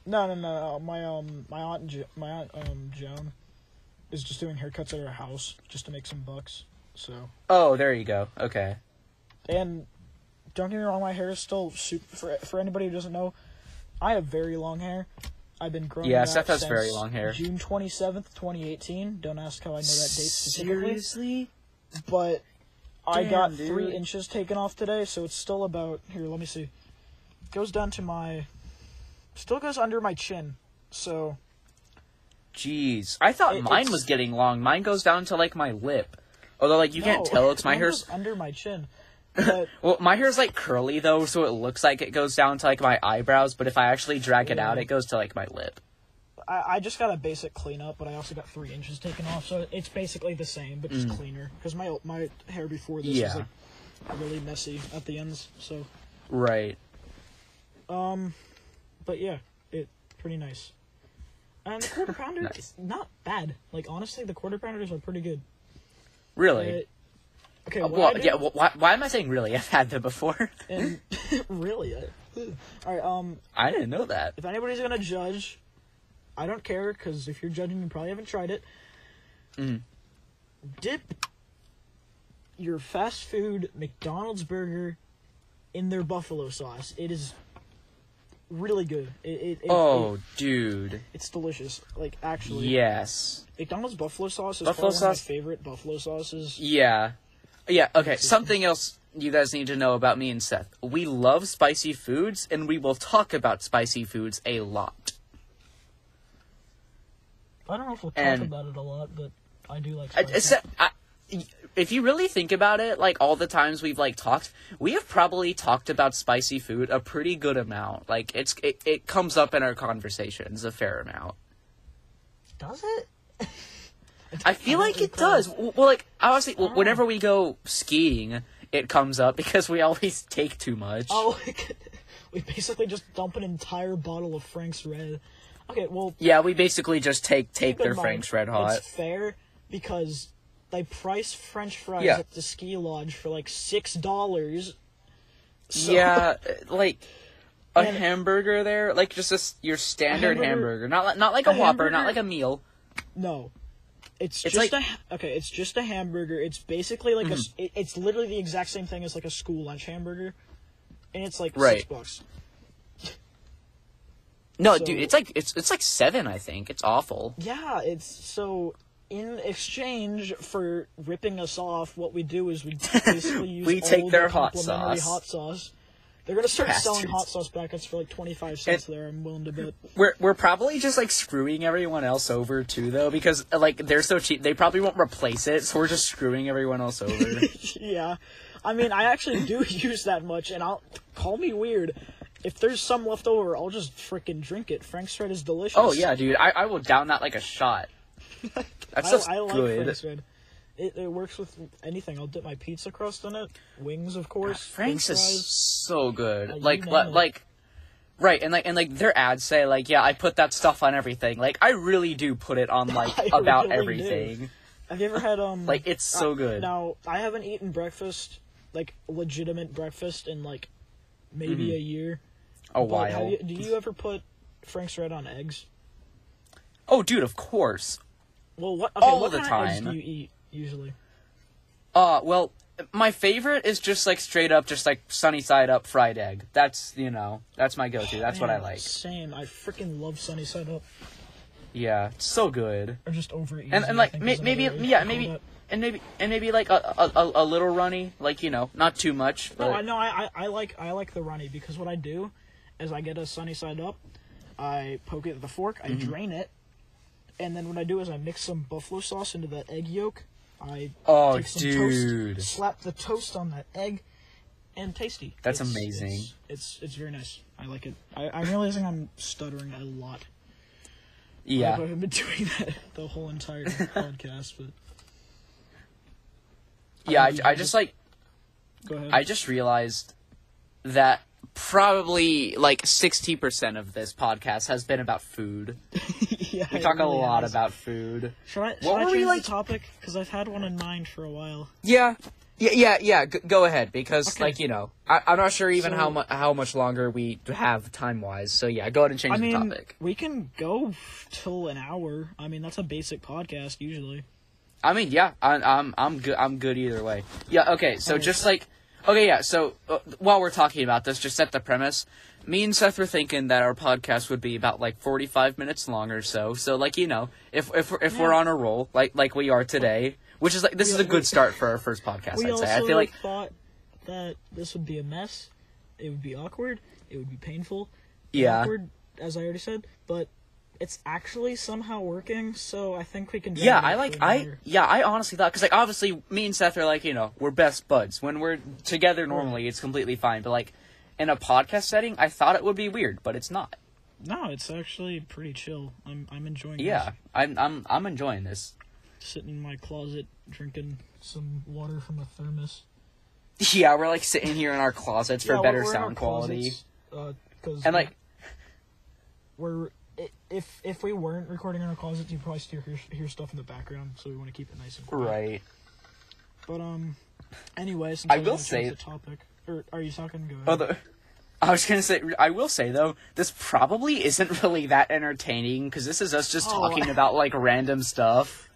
No, no, no, no. My um, my aunt, jo- my aunt um, Joan, is just doing haircuts at her house just to make some bucks. So, Oh, there you go. Okay. and don't get me wrong, my hair is still super. For for anybody who doesn't know, I have very long hair. I've been growing. Yeah, it Seth out has very long hair. June twenty seventh, twenty eighteen. Don't ask how I know that date specifically. Seriously? but I Damn, got dude. three inches taken off today, so it's still about here. Let me see. Goes down to my, still goes under my chin. So Jeez, I thought It- mine it's- was getting long. Mine goes down to like my lip. Although like you can't tell, it's my hair's under my chin. But well, my hair's like curly though, so it looks like it goes down to like my eyebrows. But if I actually drag it out, it goes to like my lip. I, I just got a basic cleanup, but I also got three inches taken off, so it's basically the same, but just cleaner. Because my my hair before this Mm. Yeah. was like really messy at the ends. So, Right. um, but yeah, it pretty nice. And the quarter pounder, Nice. not bad. Like honestly, the quarter pounders are pretty good. Really? Uh, okay, Uh, well, yeah. Well, why, why am I saying really? I've had them before. And really, I, all right. Um, I didn't know that. if anybody's gonna judge, I don't care because if you're judging, you probably haven't tried it. Mhm. Dip your fast food McDonald's burger in their buffalo sauce. It is really good. It, it, it- Oh, dude. it's delicious. Like actually, Yes. McDonald's buffalo sauce is Buffalo probably one of my sauce? favorite buffalo sauces. Yeah. Yeah, okay. Something else you guys need to know about me and Seth. We love spicy foods, and we will talk about spicy foods a lot. I don't know if we'll talk And- about it a lot, but I do like. I, spicy. it's- I, if you really think about it, like all the times we've like talked, we have probably talked about spicy food a pretty good amount. Like it's it, it comes up in our conversations a fair amount. Does it? I feel like it does. Well, like honestly, Oh. whenever we go skiing, it comes up because we always take too much. Oh, we basically just dump an entire bottle of Frank's Red. Okay, well, Yeah, we basically just take take their mind, Frank's Red Hot. It's fair because they price French fries Yeah. at the ski lodge for like six dollars. So, Yeah, like a And- hamburger there, like just a your standard hamburger- hamburger, not like not like a, a Whopper, not like a meal. no, it's, It's just like- a okay. It's just a hamburger. It's basically like a. Mm-hmm. It, it's literally the exact same thing as like a school lunch hamburger, and it's like Right. six bucks. No, So- dude, it's like it's it's like seven. I think it's awful. Yeah, it's so. In exchange for ripping us off, what we do is we basically use We take their hot sauce. hot sauce. They're gonna start selling hot sauce packets for like twenty five cents. There, I'm willing to bet. We're we're probably just like screwing everyone else over too, though, because like they're so cheap. They probably won't replace it, so we're just screwing everyone else over. yeah, I mean, I actually do use that much, and I'll call me weird. If there's some left over, I'll just freaking drink it. Frank's Red is delicious. oh yeah, dude, I, I will down that like a shot. That's I, just I like good. Frank's Red. It, it works with anything. I'll dip my pizza crust in it. Wings, of course. Frank's French is fries. so good. Like, Like li- like right, and like and like their ads say like yeah, I put that stuff on everything. Like I really do put it on like I about really do. everything. Have you ever had um? Like it's so uh, good. Now I haven't eaten breakfast, like legitimate breakfast, in like maybe a year. A But have while. you, do you ever put Frank's Red on eggs? Oh, dude, of course. Well, what? Okay, All what the kind of eggs time. do you eat usually? Uh, well, my favorite is just like straight up, just like sunny side up fried egg. That's you know, that's my go-to. That's what I like. Same. I freaking love sunny side up. Yeah, it's so good. Or just over easy. And and like may, maybe yeah maybe that. and maybe and maybe like a a, a, little runny, like you know, not too much. But No, I know. I, I I like I like the runny because what I do is I get a sunny side up, I poke it with a fork, I Mm-hmm. drain it, and then what I do is I mix some buffalo sauce into that egg yolk. I Oh, take some dude. toast, slap the toast on that egg, and tasty. That's It's- amazing. It's, it's it's very nice. I like it. I, I'm realizing I'm stuttering a lot. Yeah. I haven't been doing that the whole entire podcast, but Yeah, I, you I just like go ahead. I just realized that probably like 60% of this podcast has been about food. yeah, We it talk a lot has. about food. Should I, should What I were we, like- the topic? Because I've had one in mind for a while. Yeah. Yeah, yeah, yeah. G- go ahead because, Okay. like, you know, I- I'm not sure even So- how mu- how much longer we have time wise. So yeah, go ahead and change I the mean, topic. we can go till an hour. I mean, that's a basic podcast usually. I mean, yeah, I, I'm I'm good. I'm good either way. Yeah. Okay. So Okay. just like, okay, yeah. So uh, while we're talking about this, just set the premise. Me and Seth were thinking that our podcast would be about like 45 minutes long or so. So like you know, if if we're, if we're on a roll like like we are today, which is like this is a good start for our first podcast. we I'd also say. I feel like thought that this would be a mess. It would be awkward. It would be painful. yeah. Awkward, as I already said, but it's actually somehow working. So I think we can. Yeah, I like I yeah I honestly thought because like obviously me and Seth are like you know we're best buds when we're together normally it's completely fine but like in a podcast setting I thought it would be weird but it's not No, it's actually pretty chill. I'm I'm enjoying. yeah this. I'm I'm I'm enjoying this sitting in my closet drinking some water from a thermos. yeah we're like sitting here in our closets for Yeah, better in our sound quality uh, and like we're if if we weren't recording in our closet, you'd probably still hear, hear stuff in the background. So we want to keep it nice and quiet. right But um, anyway, since I will say- the topic. Or are you talking? Go ahead. although I was gonna say I will say though this probably isn't really that entertaining because this is us just Oh. talking about like random stuff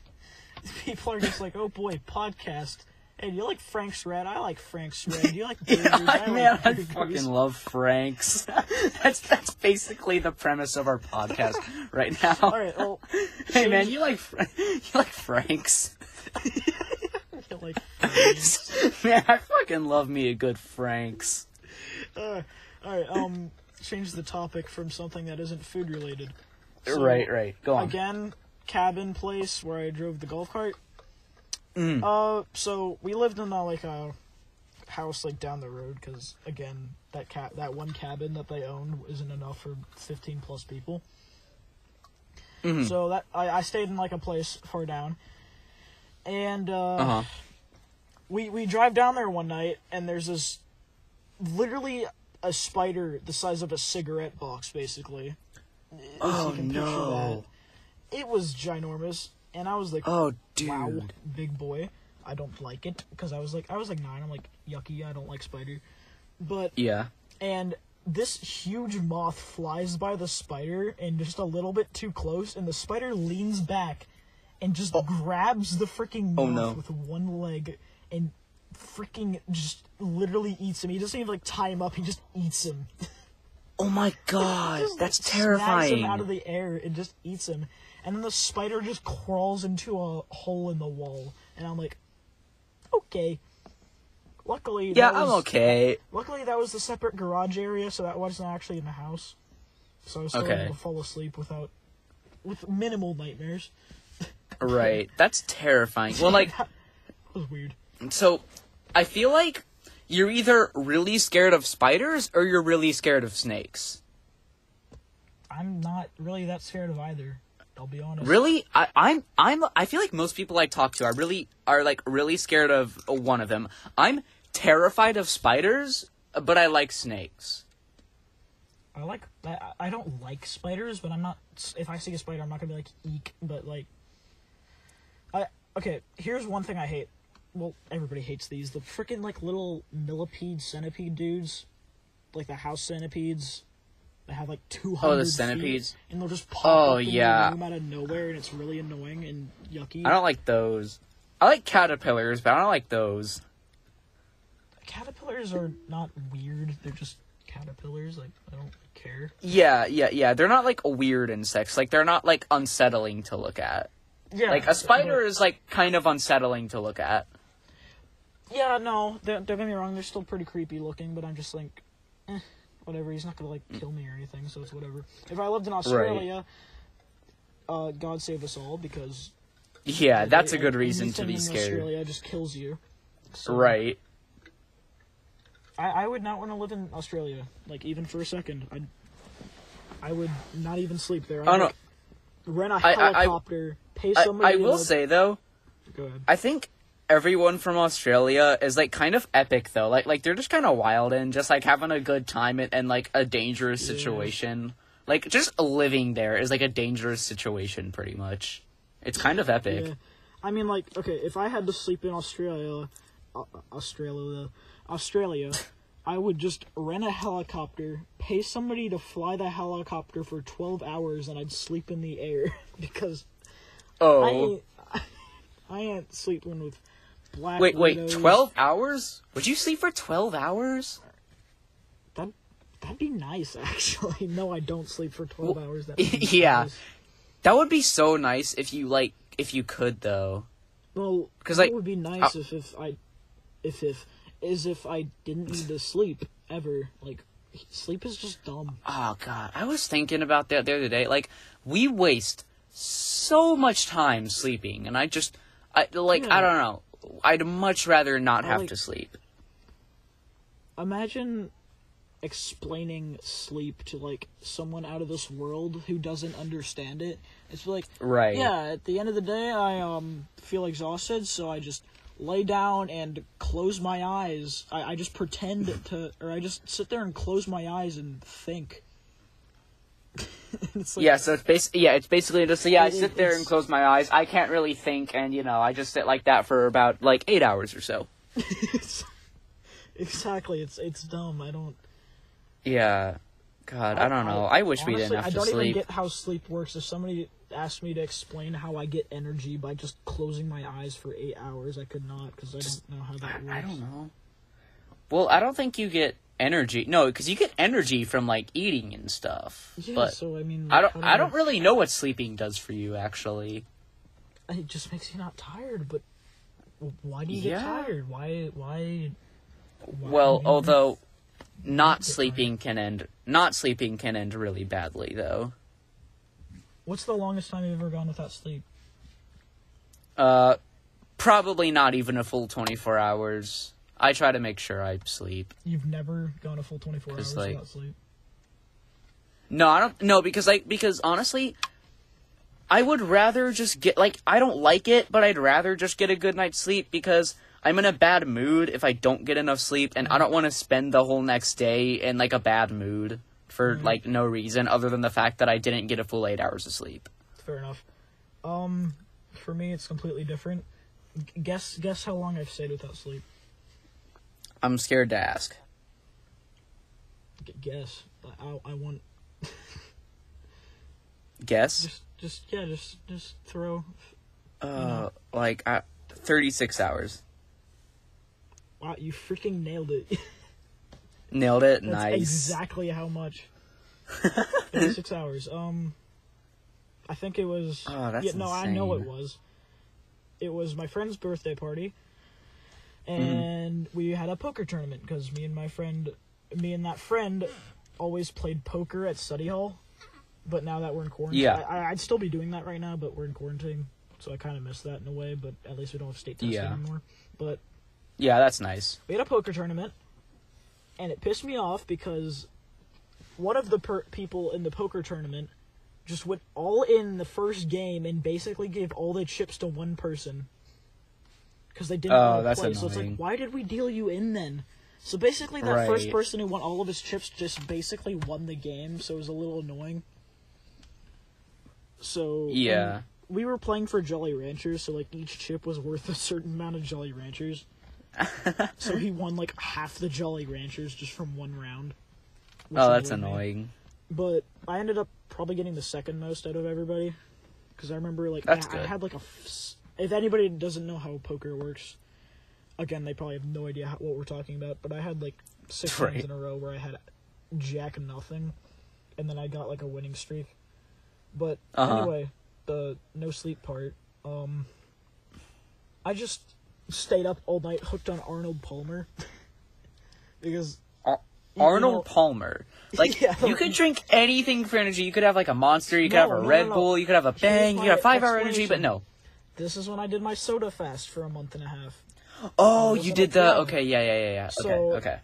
People are just like, oh boy, podcast. Hey, do you like Frank's Red? I like Frank's Red. Do you like burgers? I Man, like I burgers. fucking love Franks. that's that's basically the premise of our podcast right now. All right, well, Hey man, you like you like Franks? I like Frank's. man, I fucking love me a good Franks. Uh, all right, um, change the topic from something that isn't food related. So, right, right. Go on. Again, cabin place where I drove the golf cart. Mm. Uh, so we lived in a, like a house like down the road because again that cat that one cabin that they owned isn't enough for fifteen plus people. Mhm. So that I, I stayed in like a place far down, and uh, Uh huh. we we drive down there one night and there's this literally a spider the size of a cigarette box basically. Oh no. It was ginormous and I was like Oh dude. wow, big boy. I don't like it because I was like I was like 9. I'm like yucky, I don't like spider. But Yeah. and this huge moth flies by the spider and just a little bit too close and the spider leans back and just oh. grabs the freaking oh, moth Oh, no. with one leg and freaking just literally eats him. He doesn't even like tie him up, he just eats him. Oh my god, Just, that's like, snags him out of the air and just eats him. And then the spider just crawls into a hole in the wall and I'm like okay. Luckily Yeah, that I'm was- okay. Luckily, that was the separate garage area, so that wasn't actually in the house. So I was still Okay. able to fall asleep without, with minimal nightmares. Right. That's terrifying. Well, like, that was weird. so I feel like you're either really scared of spiders or you're really scared of snakes. I'm not really that scared of either. I'll be honest. Really, I, I'm I'm I feel like most people I talk to are really are like really scared of one of them. I'm terrified of spiders, but I like snakes. I like. I, I don't like spiders, but I'm not. If I see a spider, I'm not gonna be like eek. But like, I okay. Here's one thing I hate. Well, everybody hates these. The freaking like little millipede centipede dudes, like the house centipedes. They have like two hundred. Oh, the centipedes? and they'll just pop Oh, up yeah. out of nowhere, and it's really annoying and yucky. I don't like those. I like caterpillars, but I don't like those. Caterpillars are not weird. They're just caterpillars. Like I don't care. Yeah, yeah, yeah. They're not like weird insects. Like they're not like unsettling to look at. Yeah, Like a spider is like kind of unsettling to look at. Yeah, no, don't, don't get me wrong. They're still pretty creepy looking, but I'm just like, eh, whatever. He's not gonna like kill me or anything, so it's whatever. If I lived in Australia, uh, God save us all because Yeah, that's a good reason to be scared. Australia just kills you. So, Right. I, I would not want to live in Australia, like even for a second. I I would not even sleep there. I'd Oh, no. like, rent a I- I- I- helicopter, pay I, somebody. I will to- say though, Go ahead. I think everyone from Australia is like kind of epic though. Like like they're just kind of wild and just like having a good time in, in like a dangerous Yeah. situation. Like just living there is like a dangerous situation pretty much. It's kind of epic. Yeah. I mean, like, okay, if I had to sleep in Australia, uh, Australia, Australia, I would just rent a helicopter, pay somebody to fly the helicopter for 12 hours, and I'd sleep in the air because I Oh. ain't, I ain't sleeping with black Wait, wait. 12 hours? Would you sleep for 12 hours? That, that'd be nice, actually. No, I don't sleep for 12 hours. That yeah. nice. That would be so nice if you like if you could though. Well, because like, would be nice if, if I, if if is if I didn't need to sleep ever. Like, sleep is just dumb. Oh god, I was thinking about that the other day. Like we waste so much time sleeping, and I just, I like, Yeah. I don't know. I'd much rather not have like- to sleep. Imagine explaining sleep to like someone out of this world who doesn't understand it. It's like, Right. yeah, at the end of the day, I um feel exhausted, so I just lay down and close my eyes. I, I just pretend to, or I just sit there and close my eyes and think. it's like, Yeah, so it's bas- yeah, it's basically just yeah, I sit there and close my eyes. I can't really think, and you know, I just sit like that for about like eight hours or so. exactly. It's it's dumb. I don't. Yeah, God, I, don't know. I, wish we didn't honestly, have I to don't sleep. even get how sleep works. If somebody asked me to explain how I get energy by just closing my eyes for eight hours. I could not because I don't know how that works. I don't know. Well, I don't think you get energy. No, because you get energy from like eating and stuff. Yeah, but so I mean, I don't. do I don't really know what sleeping does for you, actually. It just makes you not tired. But why do you Yeah. get tired? Why? Why? why Well, although not sleeping can end. Not sleeping can end really badly, though. what's the longest time you've ever gone without sleep? Uh, probably not even a full twenty four hours. I try to make sure I sleep. You've never gone a full twenty four hours like- without sleep. No, I don't. No, because like because honestly, I would rather just get like I don't like it, but I'd rather just get a good night's sleep because I'm in a bad mood if I don't get enough sleep, and I don't want to spend the whole next day in like a bad mood for Mhm. like no reason other than the fact that I didn't get a full eight hours of sleep. Fair enough. Um, for me, it's completely different. G- Guess guess how long I've stayed without sleep. I'm scared to ask. Guess. I, I, I want Guess. just just yeah just just throw. Uh, like uh, thirty six hours. Wow, you freaking nailed it. Nailed it. That's nice. exactly how much. Thirty six hours. Um, I think it was. Oh, that's yeah, no, I know it was. It was my friend's birthday party, Mm-hmm. and we had a poker tournament because me and my friend, me and that friend, always played poker at study hall. But now that we're in quarantine, Yeah. I, I'd still be doing that right now, but we're in quarantine, so I kind of miss that in a way. But at least we don't have state testing Yeah. anymore. But Yeah, that's nice. we had a poker tournament, and it pissed me off because one of the per- people in the poker tournament just went all in the first game and basically gave all the chips to one person because they didn't Oh, want to that's play. So it's like, why did we deal you in then? So basically, that first person who won all of his chips just basically won the game. So it was a little annoying. So Yeah. we were playing for Jolly Ranchers, so like each chip was worth a certain amount of Jolly Ranchers. so he won like half the Jolly Ranchers just from one round. Oh, that's annoyed me. annoying. But I ended up probably getting the second most out of everybody because I remember like I, I had like a. f- If anybody doesn't know how poker works, again they probably have no idea how, what we're talking about. But I had like six Right. in a row where I had jack nothing, and then I got like a winning streak. But Uh-huh. anyway, the no sleep part. Um, I just stayed up all night hooked on Arnold Palmer because Ar- you- you Arnold know- Palmer. Like Yeah. you could drink anything for energy. You could have like a monster. You could No, have a no, Red no. Bull. You could have a Bang. You could have five hour energy. But no. This is when I did my soda fast for a month and a half. Oh, That's you did the. Okay, yeah, yeah, yeah, yeah. So- okay, okay.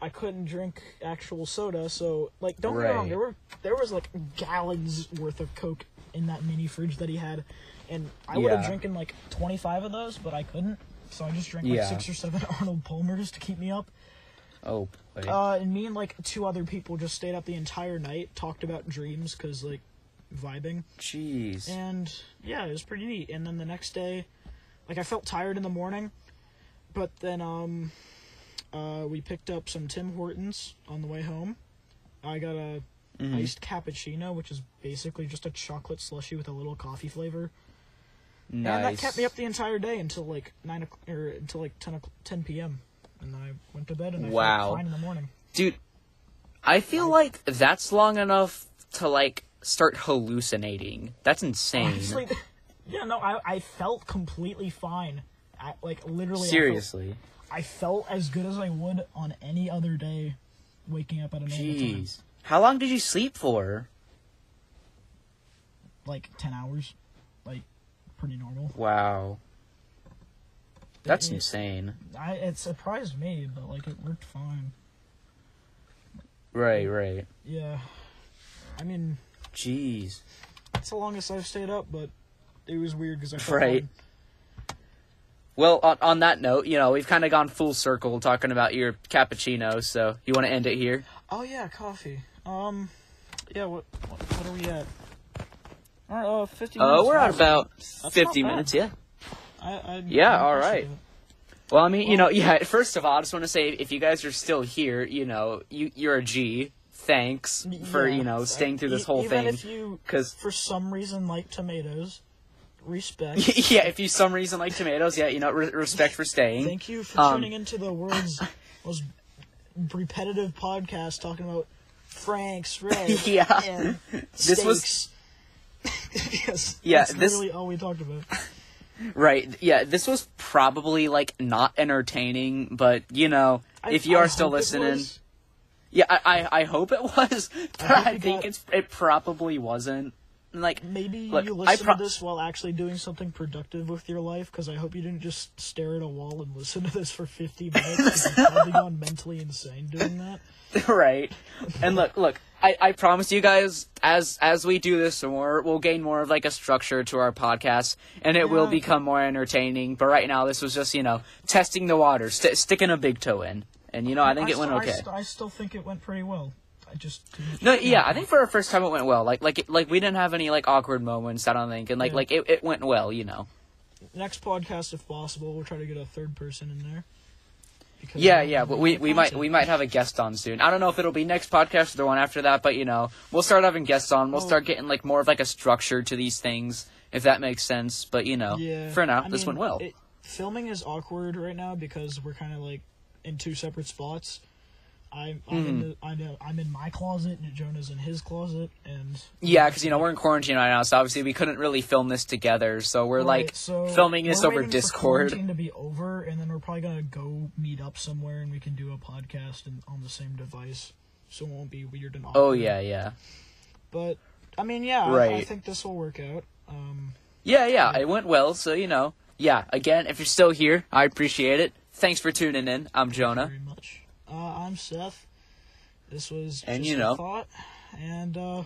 I couldn't drink actual soda, so like don't get me wrong, there were there was like gallons worth of Coke in that mini fridge that he had, and I would have Yeah. drinking like twenty five of those, but I couldn't, so I just drank like Yeah. six or seven Arnold Palmers to keep me up. Oh. Uh, and me and like two other people just stayed up the entire night, talked about dreams, cause like vibing. Jeez. And yeah, it was pretty neat. And then the next day, like I felt tired in the morning, but then um, uh, we picked up some Tim Hortons on the way home. I got a Mhm. iced cappuccino, which is basically just a chocolate slushy with a little coffee flavor. Nice. And that kept me up the entire day until like nine o'clock, or until like 10, o'clock, 10 p.m. And then I went to bed and I Wow. felt fine in the morning. Dude, I feel like that's long enough to like start hallucinating. That's insane. Honestly, yeah, no, I I felt completely fine. I, like literally, I felt- Seriously. I felt as good as I would on any other day waking up at a normal time. Jeez. How long did you sleep for? Like 10 hours. Like, pretty normal. Wow. That's It- insane. I, it surprised me, but, like, it worked fine. Right, right. Yeah. I mean, Jeez. that's the longest I've stayed up, but it was weird because I felt Right. Well, on, on that note, you know, we've kind of gone full circle talking about your cappuccino, so you want to end it here? Oh, yeah, coffee. Um, yeah, what, what, what are we at? Uh, 50 minutes. Oh, we're at about not 50 minutes, yeah. I, I, Yeah, I'm all right. it. Well, I mean, you know, yeah, first of all, I just want to say if you guys are still here, you know, you, you're a G thanks for Yeah. you know staying through this whole even thing. if you, Because for some reason, like tomatoes, respect. yeah, if you some reason like tomatoes, yeah, you know, re- respect for staying. Thank you for Um, tuning into the world's most repetitive podcast talking about Frank's Red Yeah. and This was- yes, Yeah, that's this- literally all we talked about. Right. Yeah, this was probably like not entertaining, but you know, I- if you I are still listening, was. Yeah, I, I I hope it was, but hope I, think got- it's it probably wasn't. Like Maybe Look, you I listen pro- to this while actually doing something productive with your life, because I hope you didn't just stare at a wall and listen to this for 50 minutes. You've probably gone mentally insane doing that. right. And look, look, I, I promise you guys, as as we do this more, we'll gain more of like a structure to our podcast, and it will become more entertaining. But right now, this was just you know testing the water, st- sticking a big toe in, and you know I think it went st- okay. I, st- I still think it went pretty well. I just No, yeah, I think for our first time it went well. Like, like, it, like we didn't have any like awkward moments. I don't think, and like, Yeah. like it, it went well. You know. next podcast, if possible, we'll try to get a third person in there. Because Yeah, yeah, but we we might we might have a guest on soon. I don't know if it'll be next podcast or the one after that, but you know, we'll start having guests on. We'll Oh. start getting like more of like a structure to these things, if that makes sense. But you know, Yeah, for now, I this mean, went well. It, filming is awkward right now because we're kind of like in two separate spots. I'm I'm, Hmm. in the, I'm, in- I'm in my closet and Jonah's in his closet, and yeah, because you know we're in quarantine right now, so obviously we couldn't really film this together. So we're Right, like so filming this over Discord. to be over, and then we're probably gonna go meet up somewhere, and we can do a podcast and, on the same device, so it won't be weird and awkward. Oh yeah, yeah, But I mean, yeah, I, I think this will work out. Um, yeah, yeah. It went well. So you know, yeah. Again, if you're still here, I appreciate it. Thanks for tuning in. I'm Jonah. very much. Uh, I'm Seth. This was And just you a know. thought, and uh,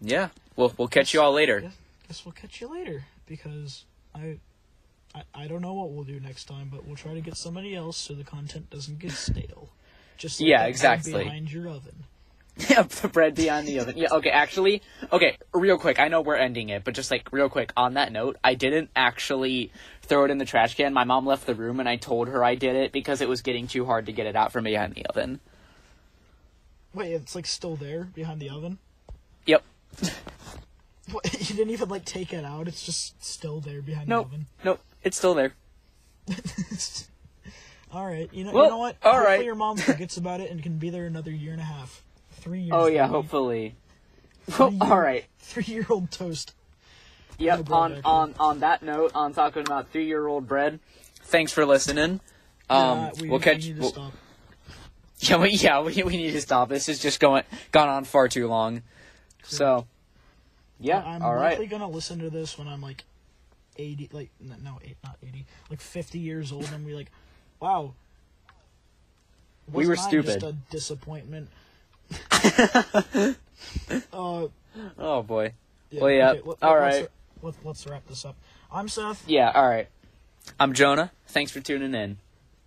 Yeah, we'll we'll catch you all later. guess, guess we'll catch you later because I, I I don't know what we'll do next time, but we'll try to get somebody else so the content doesn't get stale. Just like Yeah, that exactly. behind your oven. Yeah, the bread behind the oven. Yeah, okay, actually, okay, real quick. I know we're ending it, but just like real quick on that note, I didn't actually throw it in the trash can. My mom left the room and I told her I did it because it was getting too hard to get it out from behind the oven. Wait, it's like still there behind the oven. Yep. What, you didn't even like take it out. It's just still there behind Nope. the oven. Nope. It's still there. All right, you know, Well, you know what? all Hopefully right. your mom forgets about it and can be there another year and a half, three years. Oh yeah, hopefully. Three All year- right. Three-year-old toast. Yep. On on on that note, on talking about three year old bread. Thanks for listening. Um, Uh, we, we'll we catch. need to we'll- stop. Yeah, we, yeah, we, we need to stop. This is just going gone on far too long. So, yeah, I'm all likely right. gonna listen to this when I'm like eighty, like no, eight, not eighty, like fifty years old, and be like, wow. We were stupid. Just a disappointment. Uh, Oh boy. yeah, Well, yeah, okay, let, all let's, right. Let, let's wrap this up. I'm Seth. Yeah, all right. I'm Jonah. Thanks for tuning in.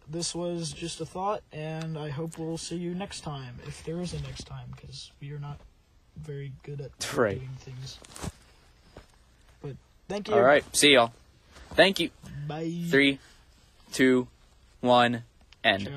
This was just a thought, and I hope we'll see you next time, if there is a next time, because we are not very good at Right. doing things. But thank you. All right. See y'all. Thank you. Bye. Three, two, one, end.